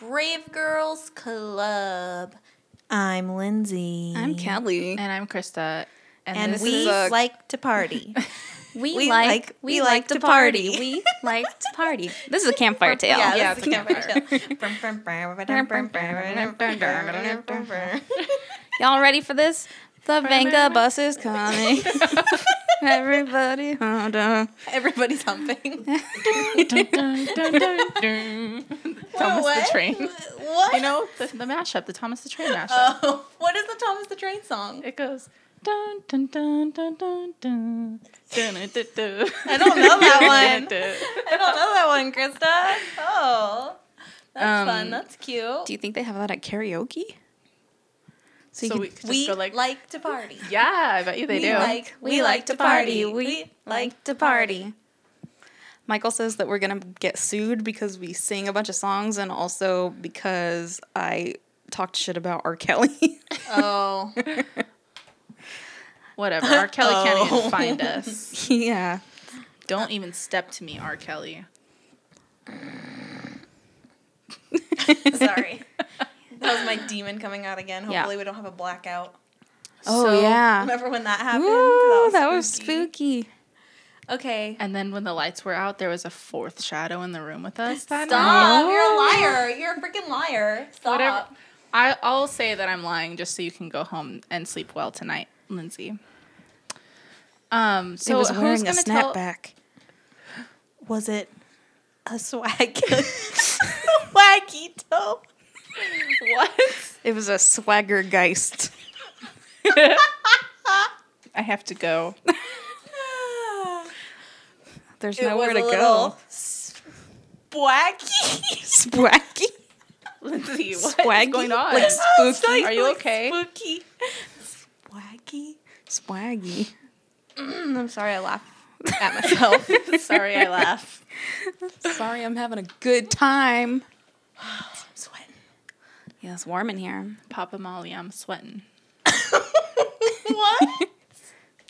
listening to Brave Girls Club. I'm Lyndsie. I'm Kelly. And I'm Krista. And this we is a- like to party. We, We like, like- we, we like, like to to party. party. we like to party. This is a campfire tale. Yeah, Yeah, this it's is a a campfire tale. Y'all ready for this? The Venga bus is coming. Everybody, hold on. Everybody's humping. dun, dun, dun, dun, dun. Thomas What? the Train. What? You know, the, the mashup, the Thomas the Train mashup. Oh, what is the Thomas the Train song? it goes dun dun dun dun dun dun. dun, dun, dun, dun. I don't know that one. I don't know that one, Krista. Oh, that's Um, fun. That's cute. Do you think they have that at karaoke? So, you we could- could just we go like, like to party. yeah, I bet you they we do. like we like to party. We like to party. Michael says that we're gonna get sued because we sing a bunch of songs and also because I talked shit about R. Kelly. Oh, Whatever. R. Kelly can't Oh. even find us. yeah. Don't even step to me, R. Kelly. sorry. That was my demon coming out again. Yeah. Hopefully, we don't have a blackout. Oh So, yeah. Remember when that happened? Ooh, that was spooky. Okay. And then when the lights were out, there was a fourth shadow in the room with us. That Stop! night. You're a liar. You're a freaking liar. Stop. Whatever. I, I'll say that I'm lying just so you can go home and sleep well tonight, Lyndsie. Um, so it was who's wearing a gonna tell? snapback. Was it a swag? Swaggy toe. What? It was a swagger geist. I have to go. There's It nowhere to go. Swaggy. Swaggy. Lyndsie, what's Swaggy? going on? Like spooky. Are you okay? Spooky. Swaggy. Swaggy. I'm sorry, I laughed at myself. Sorry, I laugh. Sorry, I'm having a good time. I'm sweating. Yeah, it's warm in here. Papa Molly, I'm sweating. what?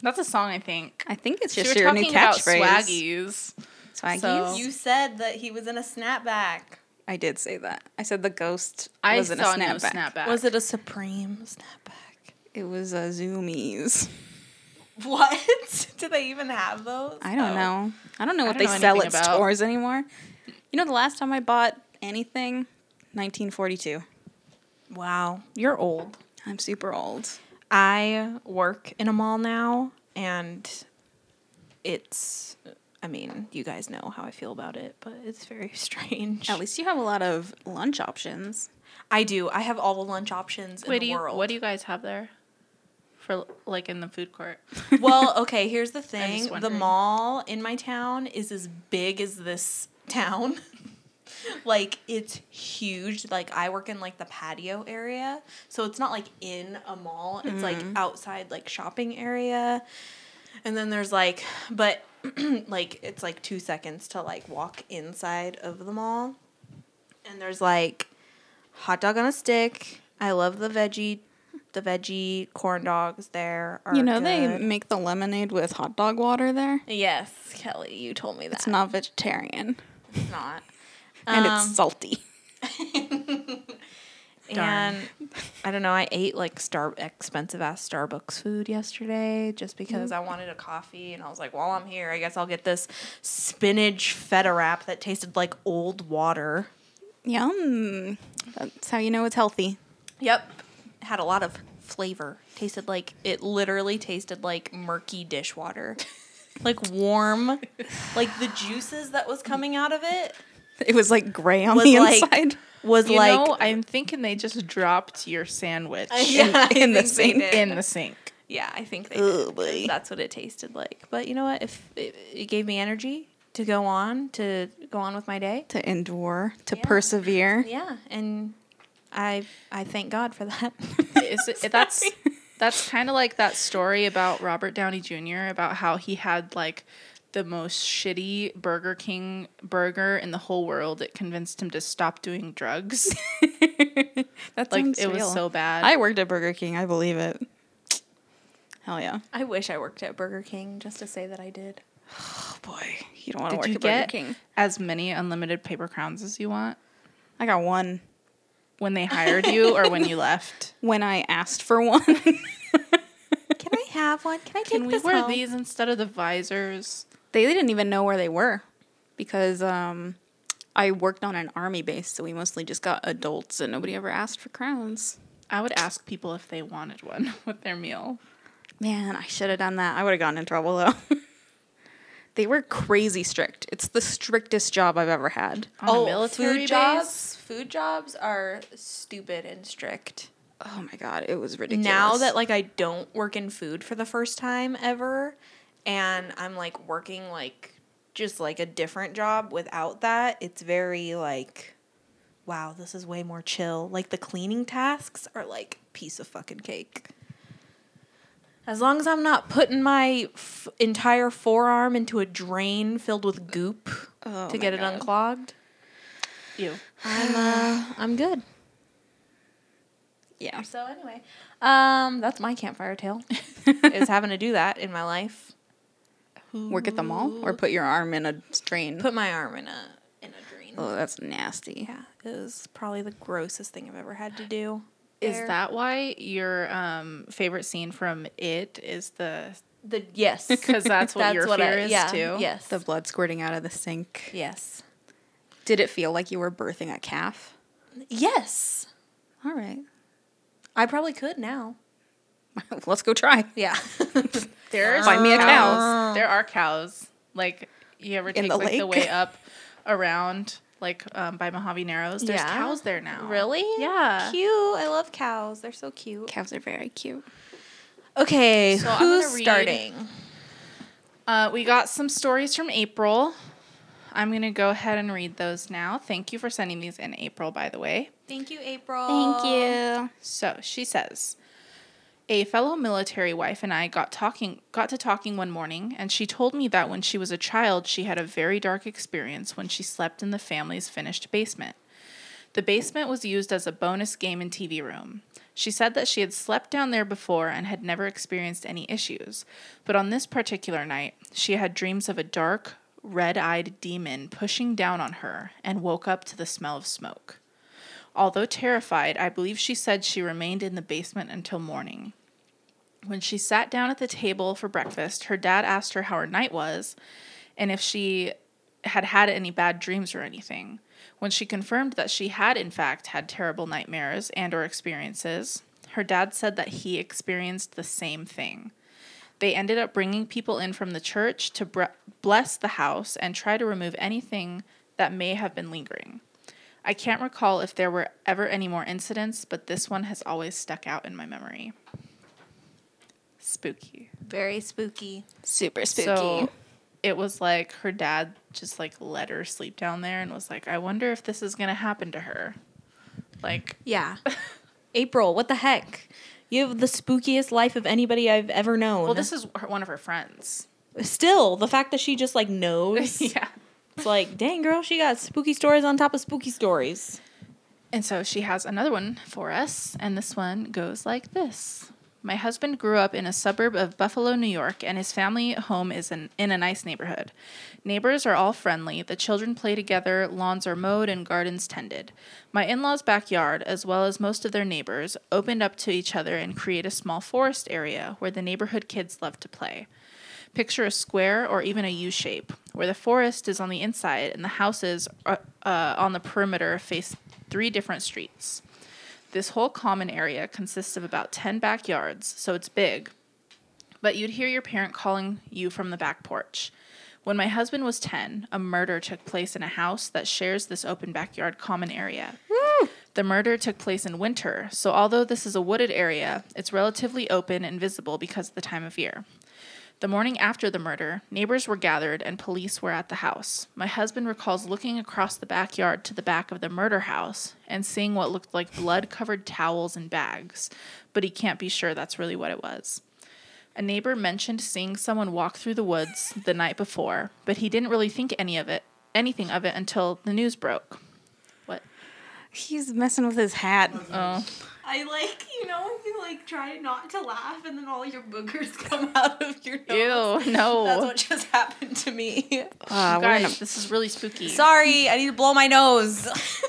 That's a song, I think. I think it's She just were your new talking about catchphrase. swaggies. Swaggies. So- You said that he was in a snapback. I did say that. I said the ghost I was in a saw no snapback. snapback. Was it a supreme snapback? It was a Zumiez. What? Do they even have those? I don't Oh. know. I don't know I what don't they know sell at about- stores anymore. You know, the last time I bought anything, 1942. Wow, you're old. I'm super old. I work in a mall now, and it's. I mean, you guys know how I feel about it, but it's very strange. At least you have a lot of lunch options. I do. I have all the lunch options Wait, in do the you, world. what do you guys have there? For like in the food court. well, okay, here's the thing. The mall in my town is as big as this town. Like it's huge. Like I work in like the patio area. So it's not like in a mall. It's like mm-hmm. outside like shopping area. And then there's like but like it's like 2 seconds to like walk inside of the mall. And there's like hot dog on a stick. I love the veggie the veggie corn dogs there are you know, they make the lemonade with hot dog water there. Yes, Kelly, you told me that. It's not vegetarian It's not. and Um, it's salty. And I don't know. I ate like star expensive ass Starbucks food yesterday just because I wanted a coffee, and I was like, while I'm here, I guess I'll get this spinach feta wrap that tasted like old water. Yum. That's how you know it's healthy. Yep, had a lot of flavor. Tasted like it literally tasted like murky dishwater, like warm, like the juices that was coming out of it It was like gray on Was the like- inside. was You like know, I'm thinking they just dropped your sandwich Yeah, I in the sink. in the sink. Yeah, I think they Ugh, did. boy. That's what it tasted like. But you know what? If it, it gave me energy to go on to go on with my day, to endure, to Yeah. persevere. yeah, and I I thank God for that. Is it, that's that's kind of like that story about Robert Downey Jr. about how he had like the most shitty Burger King burger in the whole world. It convinced him to stop doing drugs. That like sounds it was so bad. I worked at Burger King. I believe it. Hell yeah. I wish I worked at Burger King just to say that I did. Oh boy, you don't want to Did work you at Burger get King. as many unlimited paper crowns as you want? I got one When they hired you or when you left? when I asked for one. Can I have one? Can I take Can we this wear home? these instead of the visors? They didn't even know where they were because um, I worked on an army base, so we mostly just got adults, and nobody ever asked for crowns. I would ask people if they wanted one with their meal. Man, I should have done that. I would have gotten in trouble though. they were crazy strict. It's the strictest job I've ever had. On oh, a military food base? jobs. Food jobs are stupid and strict. Oh my god, it was ridiculous. Now that like I don't work in food for the first time ever, and I'm like working like just like a different job without that, it's very like, wow, this is way more chill. Like the cleaning tasks are like piece of fucking cake. As long as I'm not putting my f- entire forearm into a drain filled with goop Oh to get it unclogged, You. I'm uh, I'm good. yeah, So anyway, um, that's my campfire tale. is having to do that in my life. Work at the mall or put your arm in a drain? Put my arm in a in a drain. oh, that's nasty. Yeah, it was probably the grossest thing I've ever had to do. Is there. that why your um, favorite scene from It is the the yes? because that's what your fear is yeah, too? Yes. The blood squirting out of the sink. yes. Did it feel like you were birthing a calf? Yes. All right, I probably could now. let's go try. Yeah. There's Find me a cows. There are cows. Like you ever take the like the lake? way up around like um, by Mojave Narrows? There's Yeah. cows there now. really? Yeah. Cute. I love cows. They're so cute. Cows are very cute. Okay, So I'm who's gonna read- starting? Uh, we got some stories from April. I'm gonna go ahead and read those now. Thank you for sending these in April, by the way. Thank you, April. Thank you. So she says, a fellow military wife and I got talking got to talking one morning, and she told me that when she was a child, she had a very dark experience when she slept in the family's finished basement. The basement was used as a bonus game and TV room. She said that she had slept down there before and had never experienced any issues, but on this particular night, she had dreams of a dark, red eyed demon pushing down on her and woke up to the smell of smoke. Although terrified, I believe she said she remained in the basement until morning. When she sat down at the table for breakfast, her dad asked her how her night was and if she had had any bad dreams or anything. When she confirmed that she had in fact had terrible nightmares and or experiences, her dad said that he experienced the same thing. They ended up bringing people in from the church to bre- bless the house and try to remove anything that may have been lingering. I can't recall if there were ever any more incidents, but this one has always stuck out in my memory. Spooky. Very spooky. Super spooky. So it was like her dad just like let her sleep down there and was like, I wonder if this is gonna happen to her. Like Yeah. April, what the heck? You have the spookiest life of anybody I've ever known. well this is her, one of her friends. still the fact that she just like knows. yeah. It's like, dang girl, she got spooky stories on top of spooky stories. And so she has another one for us, and this one goes like this. My husband grew up in a suburb of Buffalo, New York, and his family home is in, in a nice neighborhood. Neighbors are all friendly, the children play together, lawns are mowed, and gardens tended. My in law's backyard, as well as most of their neighbors, opened up to each other and create a small forest area where the neighborhood kids love to play. Picture a square or even a U shape, where the forest is on the inside and the houses are, uh, on the perimeter face three different streets. This whole common area consists of about 10 backyards, so it's big, but you'd hear your parent calling you from the back porch. When my husband was 10, a murder took place in a house that shares this open backyard common area. The murder took place in winter, so although this is a wooded area, it's relatively open and visible because of the time of year. The morning after the murder, neighbors were gathered and police were at the house. My husband recalls looking across the backyard to the back of the murder house and seeing what looked like blood covered towels and bags, but he can't be sure that's really what it was. A neighbor mentioned seeing someone walk through the woods the night before, but he didn't really think any of it, anything of it until the news broke. What? He's messing with his hat. Oh, I like, you know, if you like try not to laugh and then all your boogers come out of your nose. ew, no. That's what just happened to me. Uh, we're in a- Guys, this is really spooky. Sorry, I need to blow my nose.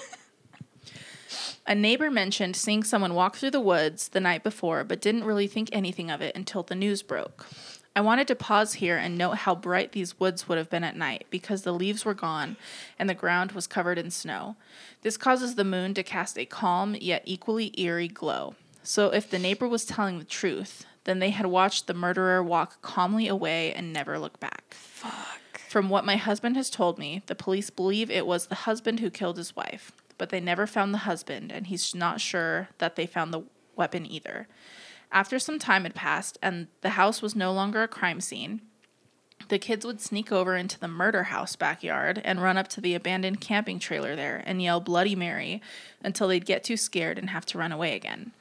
A neighbor mentioned seeing someone walk through the woods the night before, but didn't really think anything of it until the news broke. I wanted to pause here and note how bright these woods would have been at night because the leaves were gone and the ground was covered in snow. This causes the moon to cast a calm yet equally eerie glow. So, if the neighbor was telling the truth, then they had watched the murderer walk calmly away and never look back. Fuck. From what my husband has told me, the police believe it was the husband who killed his wife, but they never found the husband, and he's not sure that they found the weapon either. After some time had passed and the house was no longer a crime scene, the kids would sneak over into the murder house backyard and run up to the abandoned camping trailer there and yell Bloody Mary until they'd get too scared and have to run away again.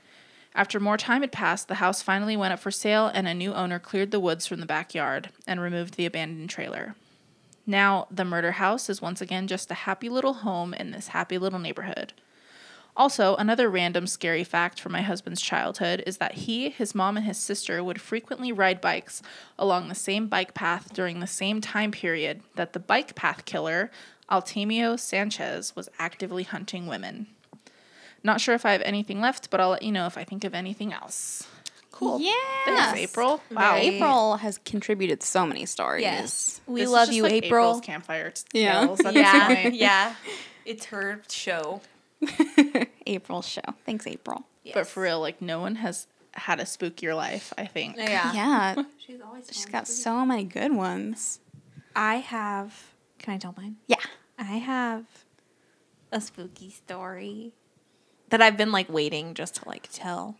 After more time had passed, the house finally went up for sale and a new owner cleared the woods from the backyard and removed the abandoned trailer. Now, the murder house is once again just a happy little home in this happy little neighborhood. Also, another random scary fact from my husband's childhood is that he, his mom, and his sister would frequently ride bikes along the same bike path during the same time period that the bike path killer, Altemio Sanchez, was actively hunting women. Not sure if I have anything left, but I'll let you know if I think of anything else. Cool. Yeah. Thanks, April. Wow. Very- April has contributed so many stories. Yes. We This is love just you, like April. April's campfire t- Yeah. tales at this Yeah, yeah. It's her show. April show. Thanks, April. But for real, like no one has had a spookier life. I think. Yeah. Yeah. She's always She's got so many good ones. I have. Can I tell mine? Yeah. I have a spooky story that I've been like waiting just to like tell.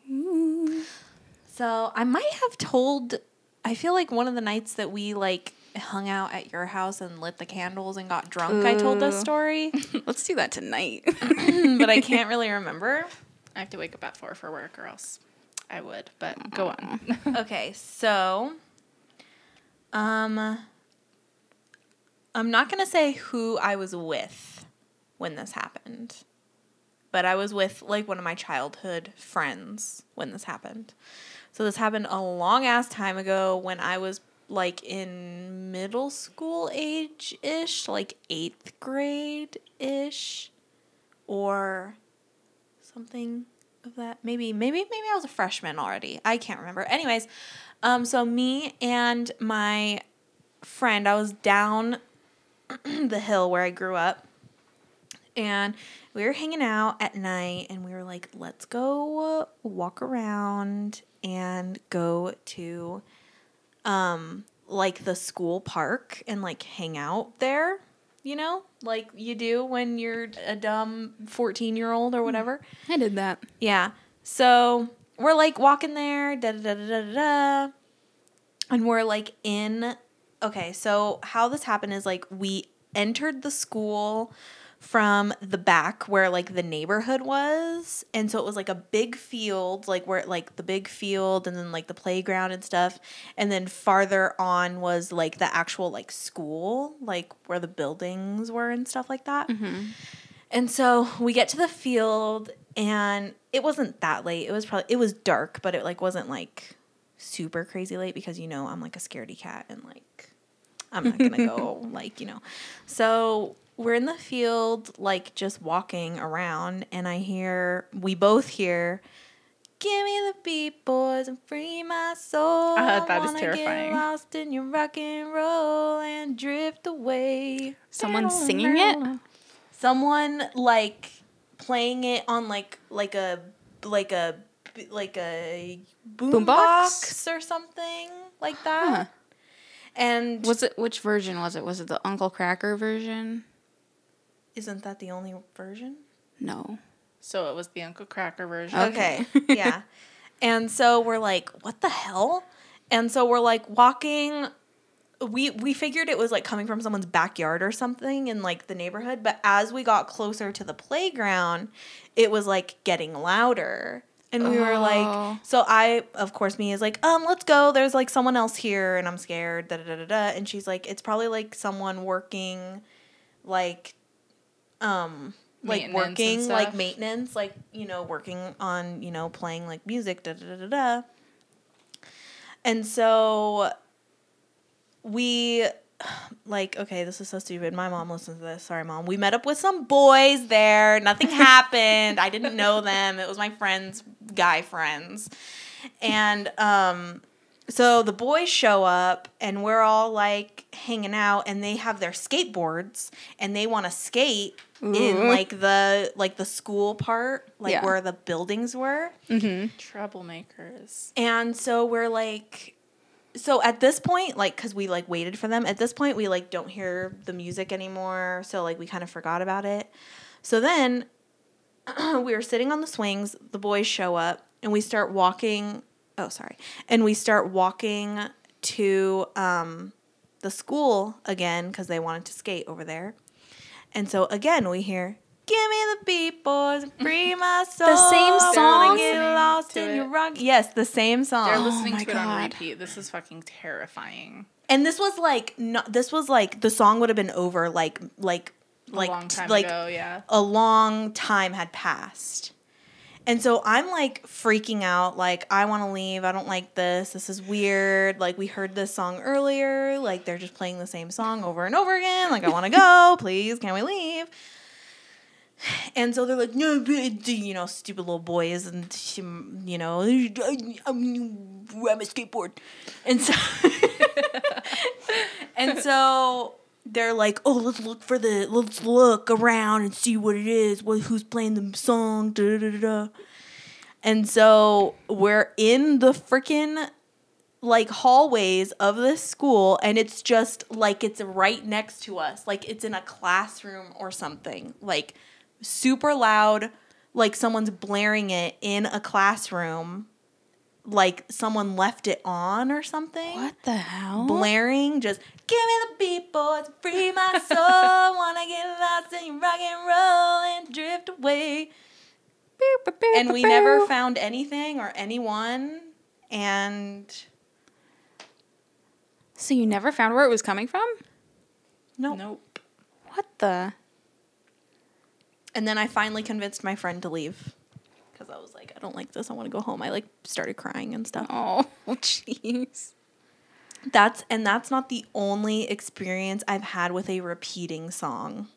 So I might have told. I feel like one of the nights that we like hung out at your house and lit the candles and got drunk. I told this story, Let's do that tonight. but I can't really remember. I have to wake up at four for work, or else I would. But go on. Okay, so um I'm not going to say who I was with when this happened. But I was with like one of my childhood friends when this happened. So this happened a long ass time ago when I was like in middle school age ish, like 8th grade ish or something of that. Maybe maybe maybe I was a freshman already. I can't remember. Anyways, um so me and my friend, I was down the hill where I grew up. And we were hanging out at night and we were like, let's go walk around and go to um like the school park and like hang out there, you know? Like you do when you're a dumb 14-year-old or whatever. I did that. Yeah. So we're like walking there, da da da da da da. And we're like in. Okay, so how this happened is like we entered the school from the back where like the neighborhood was and so it was like a big field like where like the big field and then like the playground and stuff and then farther on was like the actual like school like where the buildings were and stuff like that mm-hmm. and so we get to the field and it wasn't that late. It was probably it was dark, but it like wasn't like super crazy late because you know I'm like a scaredy cat and like I'm not gonna go like, you know. So we're in the field, like just walking around, and I hear we both hear Give me the beat, boys, and free my soul. Uh, that is terrifying. Get lost in your rock and roll and drift away Someone singing it? someone like playing it on like like a like a like a boom Boombox? box or something like that. Huh. And Was it which version was it? Was it the Uncle Kracker version? Isn't that the only version? No. So it was the Uncle Kracker version. Okay. yeah. And so we're like, what the hell? And so we're like walking we we figured it was like coming from someone's backyard or something in like the neighborhood, but as we got closer to the playground, it was like getting louder. And we were Oh. like, so I, of course, me is like, um, let's go. There's like someone else here, and I'm scared. Da da da da da. And she's like, it's probably like someone working, like, um, like working like maintenance, like you know, working on you know playing like music. Da da da da da. And so we like okay, this is so stupid. My mom listens to this. Sorry, mom. We met up with some boys there. Nothing happened. I didn't know them. It was my friends, guy friends, and um, so the boys show up and we're all like hanging out, and they have their skateboards and they want to skate in like the like the school part, like Yeah. where the buildings were. Troublemakers. And so we're like, so at this point, like, cause we like waited for them. At this point, we like don't hear the music anymore. So like we kind of forgot about it. So then we were sitting on the swings. The boys show up, and we start walking. Oh, sorry. And we start walking to um, the school again because they wanted to skate over there. And so again, we hear. Give me the beat, boys, and free my soul. The same song? Get lost in your it. rock. Yes, the same song. They're Oh listening my to it on repeat. This is fucking terrifying. and this was like no, this was like the song would have been over like like like a long time like ago, yeah. a long time had passed. And so I'm like freaking out like I want to leave. I don't like this. This is weird. Like we heard this song earlier. Like they're just playing the same song over and over again. Like I want to go. Please, can we leave? And so they're like, no, you know, stupid little boys, and you know, I'm, I'm a skateboard, and so, and so they're like, oh, let's look for the, let's look around and see what it is, what who's playing the song, da da da. And so we're in the freaking like hallways of this school and it's just like it's right next to us like it's in a classroom or something like super loud like someone's blaring it in a classroom like someone left it on or something What the hell? blaring just give me the beat boys free my soul wanna get lost in your rock and roll and drift away and we never found anything or anyone and So you never found where it was coming from? no Nope. What the? And then I finally convinced my friend to leave I was like, I don't like this. I want to go home. I like started crying and stuff. Oh, jeez. That's and that's not the only experience I've had with a repeating song.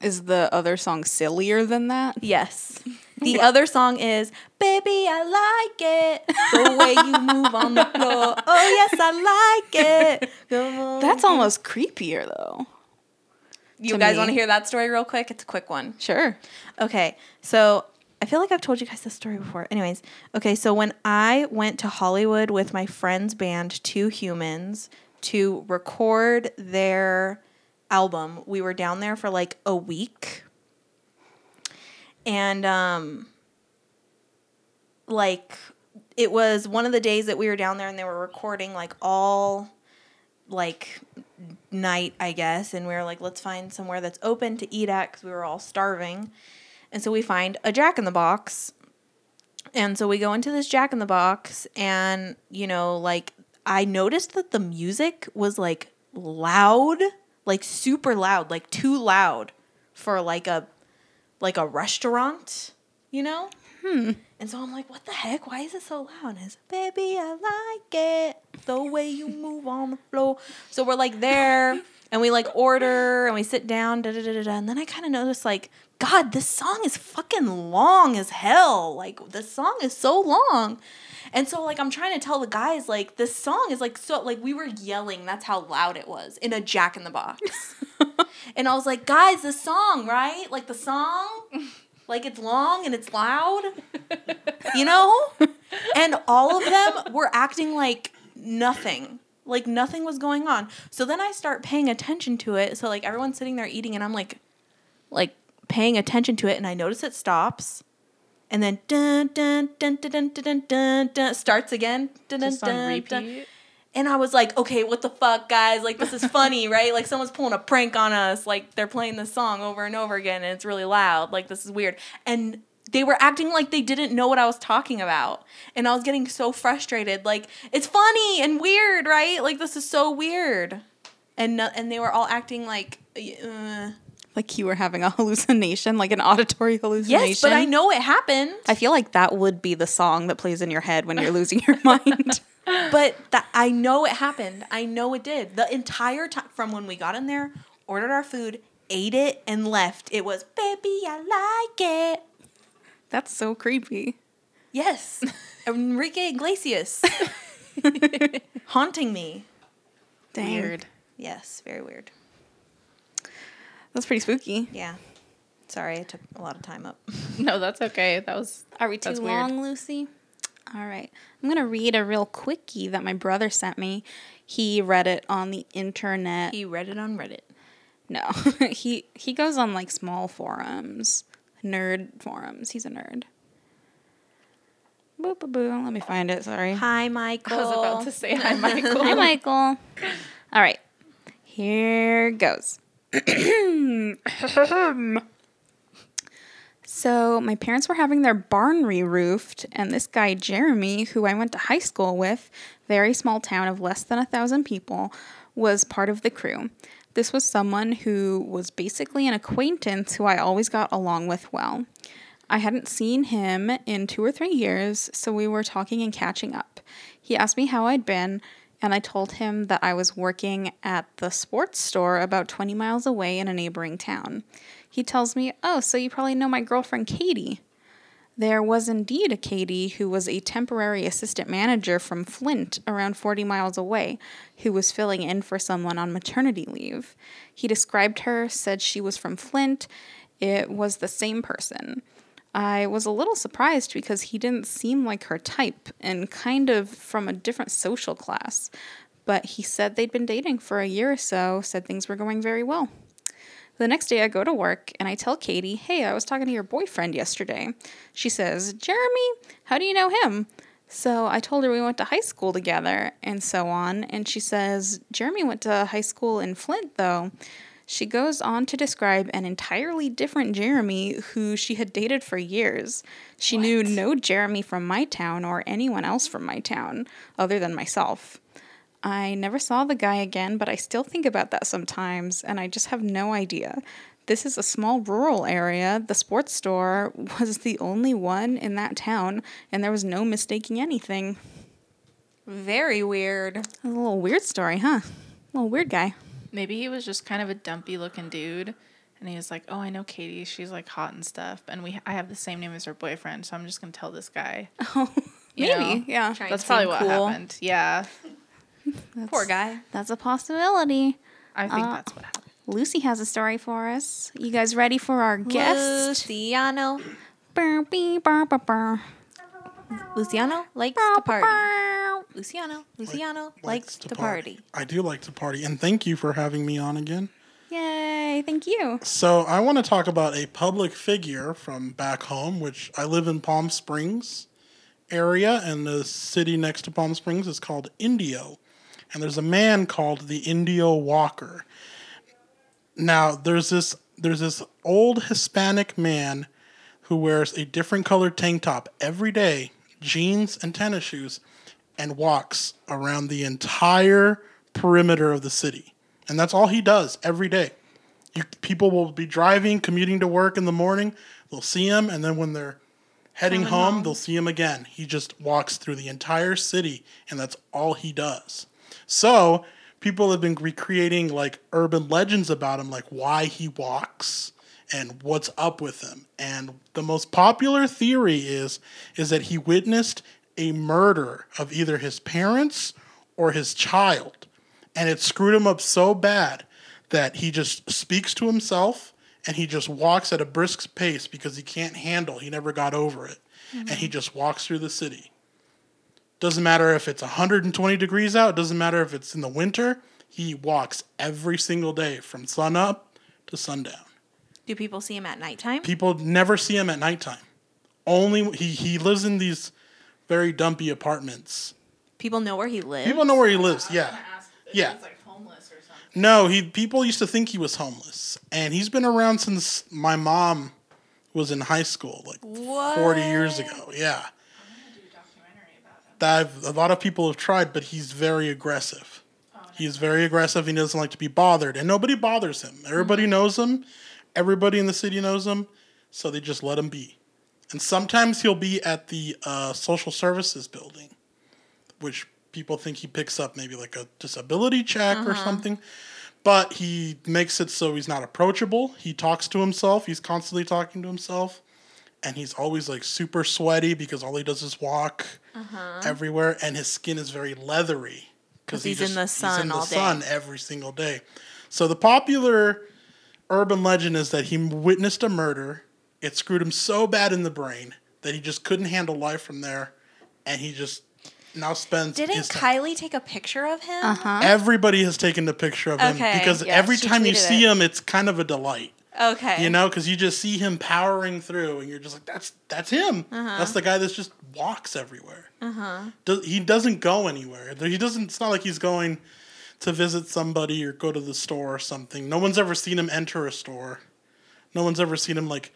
Is the other song sillier than that? Yes. The other song is Baby, I like it. The way you move on the floor. Oh yes, I like it. That's almost creepier though. You guys me. want to hear that story real quick? It's a quick one. Sure. Okay, so I feel like I've told you guys this story before. Anyways, okay, so when I went to Hollywood with my friend's band, Two Humans, to record their album, we were down there for like a week. And, um, like, it was one of the days that we were down there and they were recording like all like night, I guess. And we were like, let's find somewhere that's open to eat at because we were all starving. And so we find a Jack in the Box. And so we go into this Jack in the Box, and, you know, like, I noticed that the music was like loud, like super loud, like too loud for like a like a restaurant, you know? Hmm. And so I'm like, what the heck? Why is it so loud? And it's, baby, I like it. The way you move on the floor. So we're like there and we like order and we sit down, da da da da da. And then I kind of noticed, like, God, this song is fucking long as hell. Like, this song is so long. And so, like, I'm trying to tell the guys, like, this song is like so, like, we were yelling. That's how loud it was in a Jack in the Box. and I was like, guys, the song, right? Like, the song, like, it's long and it's loud you know? and all of them were acting like nothing. Like nothing was going on. So then I start paying attention to it. So like everyone's sitting there eating and I'm like like paying attention to it and I notice it stops and then dun dun dun dun dun dun dun, dun, dun starts again. Dun, dun, Just dun, on repeat. Dun. And I was like, okay, what the fuck, guys? Like this is funny, right? Like someone's pulling a prank on us. Like they're playing this song over and over again and it's really loud. Like this is weird. And they were acting like they didn't know what I was talking about. And I was getting so frustrated. Like, it's funny and weird, right? Like, this is so weird. And, no, and they were all acting like, uh, Like you were having a hallucination, like an auditory hallucination. yes, but I know it happened. I feel like that would be the song that plays in your head when you're losing your mind. but that I know it happened. I know it did. The entire time from when we got in there, ordered our food, ate it, and left. It was, baby, I like it. That's so creepy. Yes. Enrique Iglesias. Haunting me. Dang. Weird. Yes, very weird. That's pretty spooky. Yeah. Sorry, I took a lot of time up. No, that's okay. That was. Are we too That's weird. Lucy? All right. I'm going to read a real quickie that my brother sent me. He read it on the internet. He read it on Reddit. No. he he goes on like small forums, nerd forums. He's a nerd. Boop, boop, boop. Let me find it. Sorry. Hi, Michael. I was about to say hi, Michael. Hi, Michael. All right. Here goes. so, my parents were having their barn re roofed, and this guy, Jeremy, who I went to high school with, very small town of less than a thousand people, was part of the crew. This was someone who was basically an acquaintance who I always got along with well. I hadn't seen him in two or three years, so we were talking and catching up. He asked me how I'd been, and I told him that I was working at the sports store about 20 miles away in a neighboring town. He tells me, Oh, so you probably know my girlfriend Katie. There was indeed a Katie who was a temporary assistant manager from Flint, around 40 miles away, who was filling in for someone on maternity leave. He described her, said she was from Flint. It was the same person. I was a little surprised because he didn't seem like her type and kind of from a different social class. But he said they'd been dating for a year or so, said things were going very well. The next day, I go to work and I tell Katie, Hey, I was talking to your boyfriend yesterday. She says, Jeremy, how do you know him? So I told her we went to high school together and so on. And she says, Jeremy went to high school in Flint, though. She goes on to describe an entirely different Jeremy who she had dated for years. She knew no Jeremy from my town or anyone else from my town other than myself. I never saw the guy again, but I still think about that sometimes, and I just have no idea. This is a small rural area. The sports store was the only one in that town, and there was no mistaking anything. Very weird. A little weird story, huh? A little weird guy. Maybe he was just kind of a dumpy looking dude. And he was like, "Oh, I know Katie. She's like hot and stuff, and we I have the same name as her boyfriend, so I'm just gonna tell this guy." Oh, You maybe, know, yeah. Trying That's probably what cool. happened. Yeah, Poor guy. That's a possibility. I think Uh, that's what happened. Lucy has a story for us. You guys ready for our guest? Luciano. Burr, bee, burr, burr, burr. Luciano likes Burr, to party. burr. Luciano. Luciano likes, to, party. I do like to party, and thank you for having me on again. Yay, thank you. So, I want to talk about a public figure from back home, which I live in Palm Springs area, and the city next to Palm Springs is called Indio. And there's a man called the Indio Walker. Now, there's this there's this old Hispanic man who wears a different colored tank top every day, jeans and tennis shoes, and walks around the entire perimeter of the city. And that's all he does every day. You, people will be driving, commuting to work in the morning. They'll see him, and then when they're heading home, home. they'll see him again. He just walks through the entire city, and that's all he does. So people have been recreating like urban legends about him, like why he walks and what's up with him. And the most popular theory is is that he witnessed a murder of either his parents or his child. And it screwed him up so bad that he just speaks to himself and he just walks at a brisk pace because he can't handle, he never got over it. And he mm-hmm. just walks through the city. Doesn't matter if it's 120 degrees out, doesn't matter if it's in the winter, he walks every single day from sun up to sundown. Do people see him at nighttime? People never see him at nighttime. Only he, he lives in these very dumpy apartments. People know where he lives. People know where he lives, yeah. Yeah. like homeless or something. No, he people used to think he was homeless, and he's been around since my mom was in high school, like forty years ago. Yeah, that I've- a lot of people have tried, but he's very aggressive. He's very aggressive. He doesn't like to be bothered, and nobody bothers him. Everybody knows him. Everybody in the city knows him, so they just let him be. And sometimes he'll be at the uh, social services building, which people think he picks up maybe like a disability check or Uh-huh. something. But he makes it so he's not approachable. He talks to himself. He's constantly talking to himself. And he's always like super sweaty because all he does is walk everywhere. And his skin is very leathery. Uh-huh. 'Cause he's in the He's sun in the all day. sun every single day. So the popular urban legend is that he witnessed a murder. It screwed him so bad in the brain that he just couldn't handle life from there. And he just now spends Didn't his time- Kylie take a picture of him? Uh huh. Everybody has taken a picture of him Okay, because yeah, every time you see it. him, it's kind of a delight. Okay. You know, because you just see him powering through, and you're just like, "That's that's him. Uh-huh. That's the guy that just walks everywhere. Does, he doesn't go anywhere. He doesn't. It's not like he's going to visit somebody or go to the store or something. No one's ever seen him enter a store. No one's ever seen him like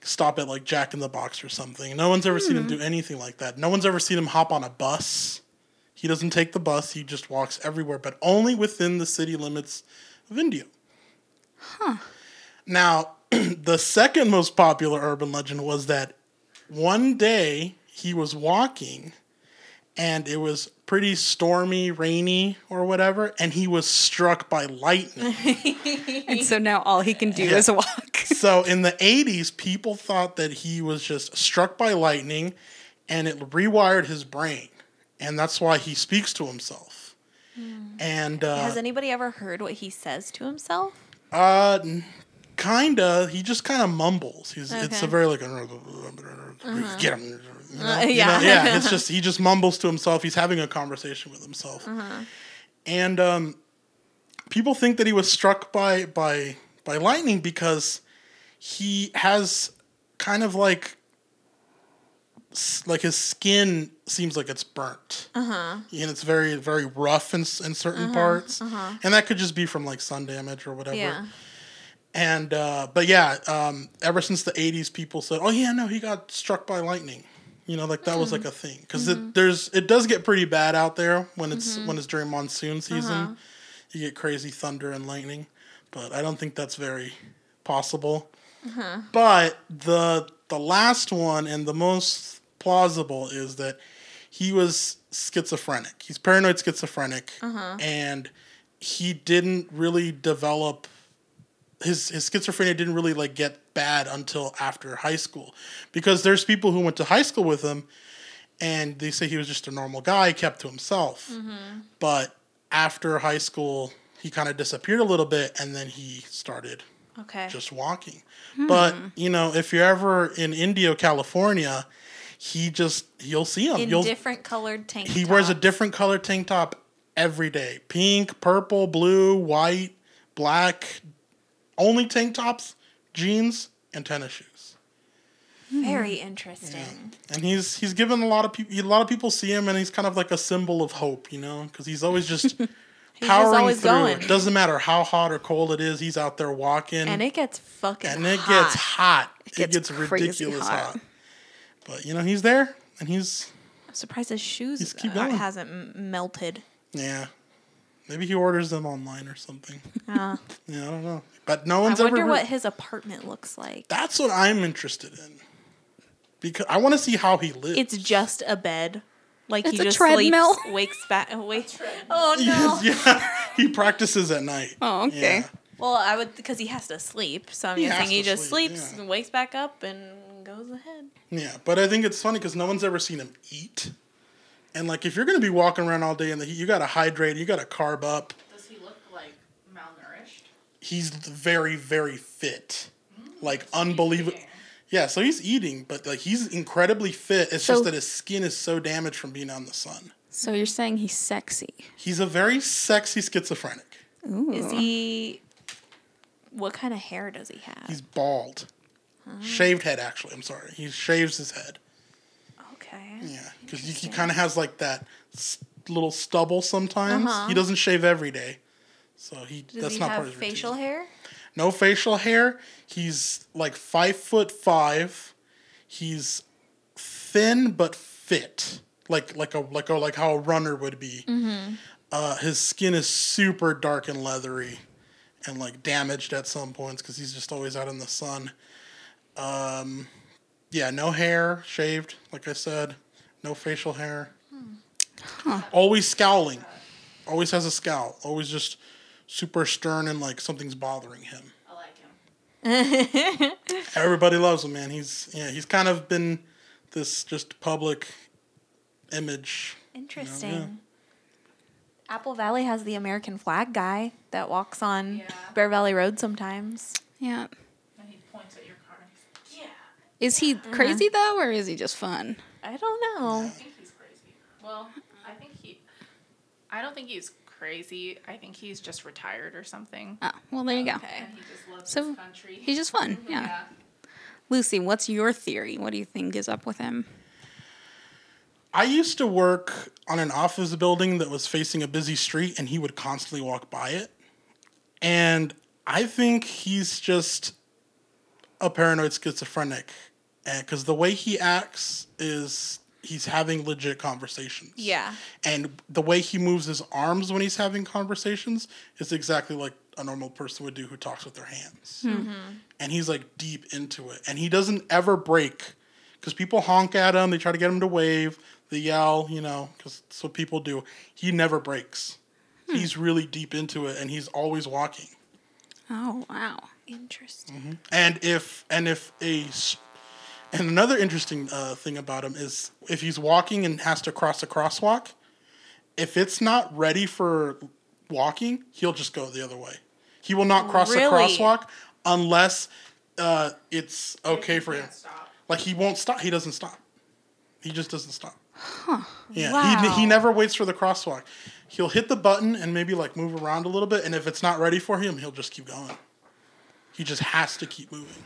stop at like Jack in the Box or something. No one's ever seen him do anything like that. No one's ever seen him hop on a bus. He doesn't take the bus. He just walks everywhere, but only within the city limits of Indio. Now, the second most popular urban legend was that one day he was walking and it was pretty stormy, rainy, or whatever, and he was struck by lightning. And so now all he can do Yeah. is walk. so in the 80s, people thought that he was just struck by lightning and it rewired his brain. And that's why he speaks to himself. And uh, Has anybody ever heard what he says to himself? Uh, kinda. He just kind of mumbles. He's it's a very like get him. Uh-huh. You know? Uh, You know, yeah. yeah. It's just he just mumbles to himself. He's having a conversation with himself, uh-huh. and um, people think that he was struck by by by lightning because he has kind of like like his skin seems like it's burnt uh-huh. and it's very very rough in, in certain parts and that could just be from like sun damage or whatever Yeah. And uh, but yeah um, ever since the 80s people said oh yeah no he got struck by lightning. You know like that was like mm-hmm. a thing. Because it mm-hmm. there's it does get pretty bad out there when it's mm-hmm. when it's during monsoon season. Uh-huh. You get crazy thunder and lightning. But i don't think that's very possible. Uh-huh. But the the last one and the most plausible is that he was schizophrenic. He's paranoid schizophrenic, uh-huh. and he didn't really develop his his schizophrenia didn't really like get bad until after high school, because there's people who went to high school with him, and they say he was just a normal guy, kept to himself, mm-hmm. but after high school he kind of disappeared a little bit, and then he started Okay. just walking. Hmm. But you know, if you're ever in Indio, California, he just you'll see him. In you'll different colored tank he wears a different colored tank top every day: pink, purple, blue, white, black. Only tank tops, jeans, and tennis shoes. Very interesting. And he's he's given a lot of people. A lot of people see him, and he's kind of like a symbol of hope, you know, because he's always just. Powering always through. going. It doesn't matter how hot or cold it is. He's out there walking, And it gets fucking hot. and it hot. gets hot. It gets gets, ridiculous hot. hot. But you know he's there, and he's I'm surprised his shoes uh, hasn't melted. yeah. Maybe he orders them online or something. Uh, Yeah, I don't know. But no one's ever I wonder ever. what his apartment looks like. That's what I'm interested in. Because I want to see how he lives. It's just a bed. Like It's he a just treadmill. sleeps, wakes back, wakes. Oh no! Yes, yeah. He practices at night. Oh, okay. Yeah. Well, I would because he has to sleep. So I'm He guessing he just sleep, sleeps, yeah. and wakes back up, and goes ahead. Yeah, but I think it's funny because no one's ever seen him eat. And like, if you're gonna be walking around all day in the heat, you gotta hydrate. You gotta carb up. Does he look like malnourished? He's very, very fit. Mm, like unbelievable. Yeah, so he's eating, but like he's incredibly fit. It's So- just that his skin is so damaged from being on the sun. So you're saying he's sexy? He's a very sexy schizophrenic. Ooh. Is he? What kind of hair does he have? He's bald. Shaved head, actually. I'm sorry. He shaves his head. Okay. Yeah, because he, kind of has like that little stubble sometimes. He doesn't shave every day, so he Does that's he not have part of his facial routine. hair? No facial hair. He's like five foot five. He's thin but fit, like like a like a like how a runner would be. Uh, his skin is super dark and leathery, and like damaged at some points because he's just always out in the sun. Um, yeah, no hair, shaved, like I said, no facial hair. Always scowling. Always has a scowl. Always just super stern and like something's bothering him. I like him. Everybody loves him, man. He's yeah, he's kind of been this just public image. Interesting. Apple Valley has the American flag guy that walks on Yeah. Bear Valley Road sometimes. Yeah. And he points at your car. Yeah. Is he uh-huh. crazy though, or is he just fun? I don't know. I think he's crazy. Well, I think he. I don't think he's crazy. I think he's just retired or something. Oh, well, there you go. Okay. And he just loves So, his country. He's just fun. Mm-hmm. Yeah. Lucy, what's your theory? What do you think is up with him? I used to work on an office building that was facing a busy street, and he would constantly walk by it. And I think he's just a paranoid schizophrenic, because the way he acts is he's having legit conversations. Yeah. And the way he moves his arms when he's having conversations is exactly like a normal person would do who talks with their hands. Mm-hmm. mm-hmm. And he's like deep into it. And he doesn't ever break because people honk at him, they try to get him to wave, they yell, you know, because that's what people do. He never breaks. Hmm. He's really deep into it and he's always walking. Oh, wow. Interesting. Mm-hmm. And if and if a s- and another interesting uh, thing about him is if he's walking and has to cross a crosswalk, if it's not ready for walking, he'll just go the other way. He will not cross Really? a crosswalk unless uh, it's okay for him. Stop. Like he won't stop. He doesn't stop. He just doesn't stop. Yeah, Wow. he, he never waits for the crosswalk. He'll hit the button and maybe like move around a little bit, and if it's not ready for him, he'll just keep going. He just has to keep moving.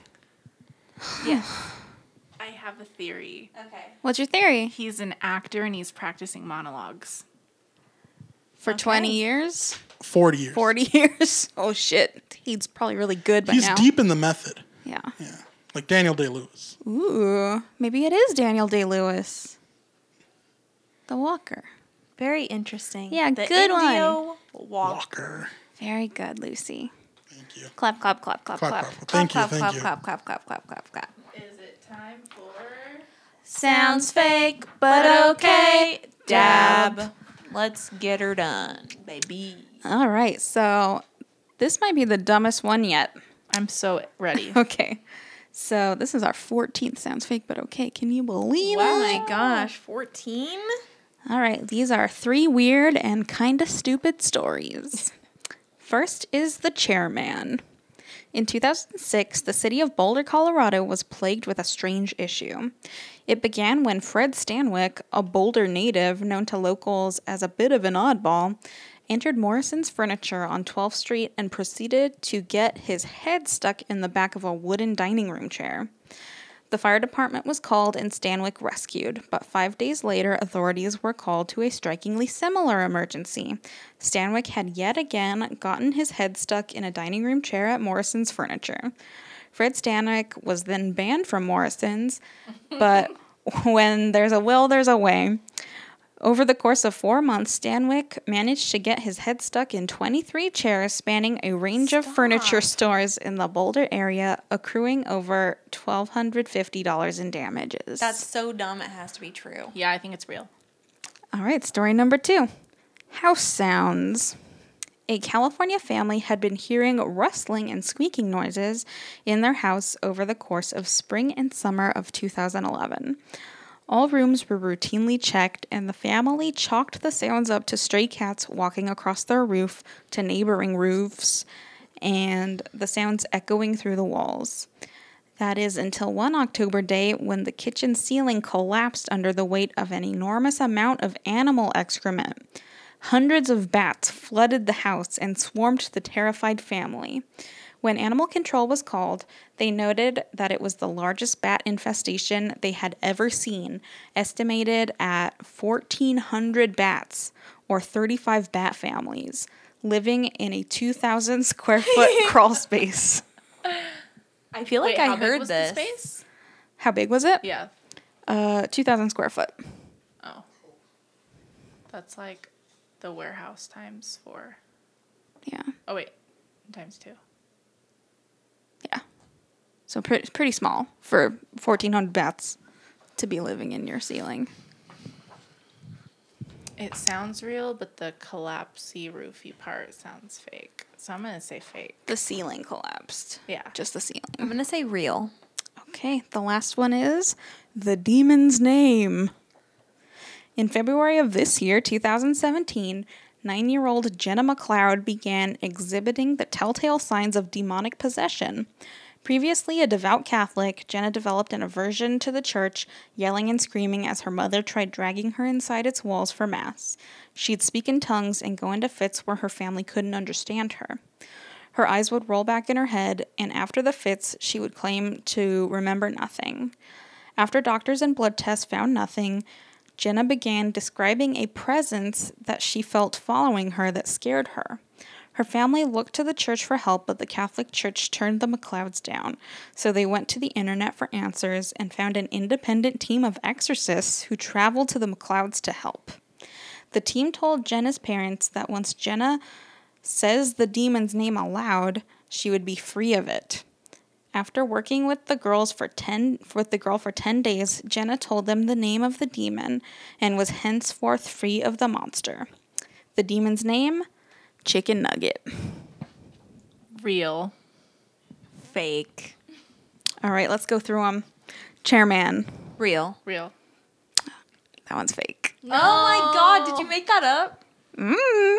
Yeah. I have a theory. Okay. What's your theory? He's an actor and he's practicing monologues. For 20 years? Forty years. 40 years? Oh, shit. He's probably really good by He's now. deep in the method. Yeah. Yeah, like Daniel Day Lewis. Ooh, maybe it is Daniel Day Lewis. The Walker. Very interesting. Yeah, the good one. Indio Walk. Walker. Very good, Lucy. Thank you. Clap, clap, clap, clap, Clap, clap. clap. Thank you. clap, Thank clap, you. clap, clap, clap, clap, clap, clap. Is it time for? Sounds fake, but okay. Dab. Let's get her done, baby. All right, so this might be the dumbest one yet. I'm so ready. Okay. So this is our 14th Sounds Fake, but okay. Can you believe Oh it? Oh my gosh, 14? All right, these are three weird and kind of stupid stories. First is the chairman. In 2006, the city of Boulder, Colorado was plagued with a strange issue. It began when Fred Stanwyck, a Boulder native known to locals as a bit of an oddball, entered Morrison's Furniture on 12th Street and proceeded to get his head stuck in the back of a wooden dining room chair. The fire department was called and Stanwick rescued, but five days later, authorities were called to a strikingly similar emergency. Stanwick had yet again gotten his head stuck in a dining room chair at Morrison's Furniture. Fred Stanwick was then banned from Morrison's, but when there's a will, there's a way. Over the course of four months, Stanwick managed to get his head stuck in 23 chairs spanning a range of furniture stores in the Boulder area, accruing over $1,250 in damages. That's so dumb, it has to be true. yeah, I think it's real. All right, story number two House sounds. A California family had been hearing rustling and squeaking noises in their house over the course of spring and summer of 2011. All rooms were routinely checked, and the family chalked the sounds up to stray cats walking across their roof to neighboring roofs and the sounds echoing through the walls. That is until one October day when the kitchen ceiling collapsed under the weight of an enormous amount of animal excrement. Hundreds of bats flooded the house and swarmed the terrified family. When animal control was called, they noted that it was the largest bat infestation they had ever seen, estimated at 1,400 bats, or 35 bat families, living in a 2,000 square foot crawl space. I feel like Wait, how I big heard was this. The space? How big was it? Yeah. Uh, 2,000 square foot. Oh. That's like the warehouse times four. Yeah. Oh wait, times two. Yeah. So pretty pretty small for 1,400 bats to be living in your ceiling. It sounds real, but the collapsey roofy part sounds fake. So I'm gonna say fake. The ceiling collapsed. Yeah. Just the ceiling. I'm gonna say real. Okay, the last one is The Demon's Name. In February of this year, 2017, nine year old Jenna McLeod began exhibiting the telltale signs of demonic possession. Previously a devout Catholic, Jenna developed an aversion to the church, yelling and screaming as her mother tried dragging her inside its walls for Mass. She'd speak in tongues and go into fits where her family couldn't understand her. Her eyes would roll back in her head, and after the fits, she would claim to remember nothing. After doctors and blood tests found nothing, Jenna began describing a presence that she felt following her that scared her. Her family looked to the church for help, but the Catholic Church turned the McLeods down. So they went to the internet for answers and found an independent team of exorcists who traveled to the McLeods to help. The team told Jenna's parents that once Jenna says the demon's name aloud, she would be free of it. After working with the girls for 10 with the girl for 10 days, Jenna told them the name of the demon and was henceforth free of the monster. The demon's name? Chicken Nugget. Real. Fake. All right, let's go through them. Chairman. Real. Real. That one's fake. Oh my god, did you make that up? Mm.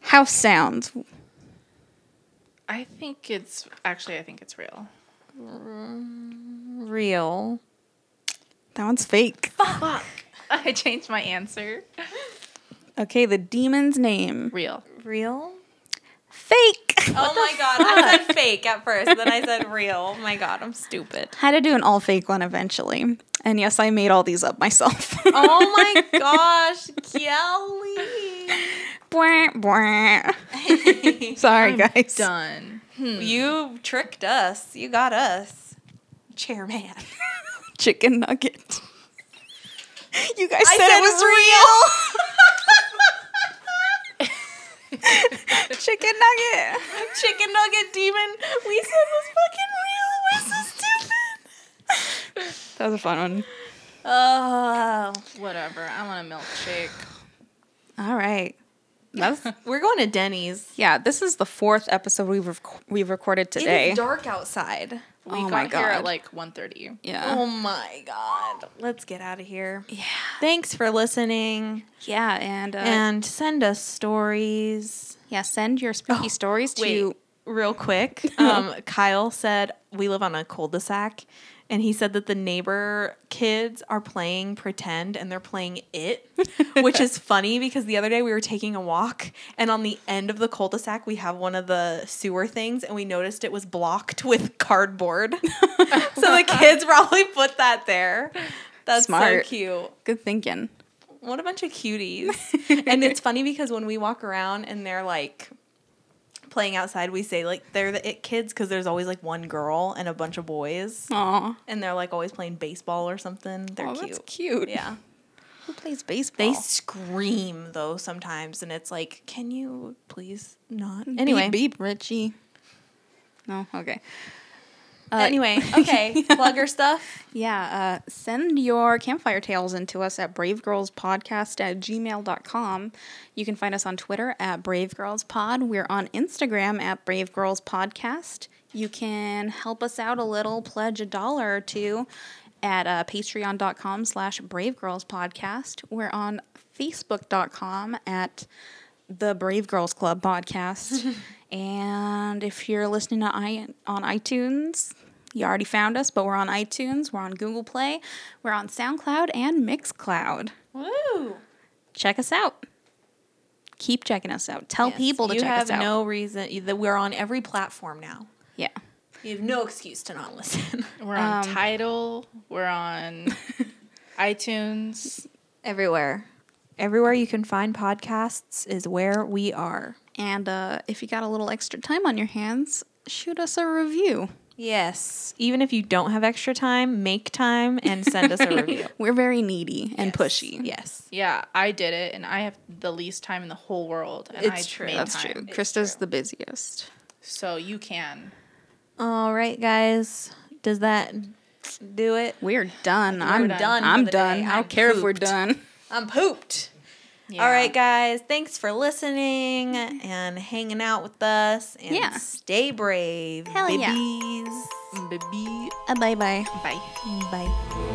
House sounds. I think it's actually I think it's real. Real. That one's fake. Fuck. I changed my answer. Okay, the demon's name. Real. Real? Fake. oh my god, I said fake at first, then I said real. Oh my god, I'm stupid. Had to do an all fake one eventually. And yes, I made all these up myself. Oh my gosh, Kelly. Bwah, bwah. Sorry, guys. Done. Hmm. You tricked us. You got us. Chairman. Chicken nugget. You guys I said, said it was real. Chicken nugget. Chicken nugget demon we said it was fucking real. We're so stupid. That was a fun one. Oh, Whatever. I want a milkshake. All right. That's we're going to Denny's. yeah. This is the fourth episode we've rec- we've recorded today. It is dark outside. We Oh got my here at like 1.30. Yeah. Oh my god. Let's get out of here. Yeah. Thanks for listening Yeah, and uh, and send us stories. yeah, send your spooky stories to Wait, real quick. Um, Kyle said we live on a cul-de-sac, and he said that the neighbor kids are playing pretend and they're playing it, which is funny because the other day we were taking a walk, and on the end of the cul-de-sac we have one of the sewer things, and we noticed it was blocked with cardboard. so the kids probably put that there. That's Smart. so cute. good thinking. What a bunch of cuties. and it's funny because when we walk around and they're like playing outside, we say like they're the it kids because there's always like one girl and a bunch of boys. Aw. And they're like always playing baseball or something. They're Oh, cute. that's cute. Yeah. Who plays baseball? They scream though sometimes and it's like, can you please not? Beep, Anyway. beep, Richie. No, okay. Uh, anyway, okay. Plug your stuff. Yeah, uh, send your campfire tales into us at bravegirlspodcast at gmail.com. You can find us on Twitter at bravegirlspod. We're on Instagram at bravegirlspodcast. You can help us out a little, pledge a dollar or two at uh, patreon.com slash bravegirlspodcast. We're on facebook.com at the Brave Girls Club podcast. and if you're listening to I- on iTunes, you already found us, but we're on iTunes, we're on Google Play, we're on SoundCloud and Mixcloud. Woo. Check us out. Keep checking us out. Tell Yes, people to check us out. You have no reason that we're on every platform now. yeah. You have no excuse to not listen. We're on Um, Tidal. We're on iTunes. Everywhere. Everywhere you can find podcasts is where we are. And uh, if you got a little extra time on your hands, shoot us a review. Yes. Even if you don't have extra time, make time and send us a review. We're very needy and Yes. pushy. Yes. Yeah, I did it, and I have the least time in the whole world. And It's I true. made That's time. true. Krista's the busiest. So you can. All right, guys. Does that do it? We're done. I'm done. done. I'm done. I don't I'm care if we're done. I'm pooped. Yeah. All right, guys. Thanks for listening and hanging out with us. And Yeah. stay brave. Hell yeah. babies. Baby. Uh, bye bye. Bye. Bye.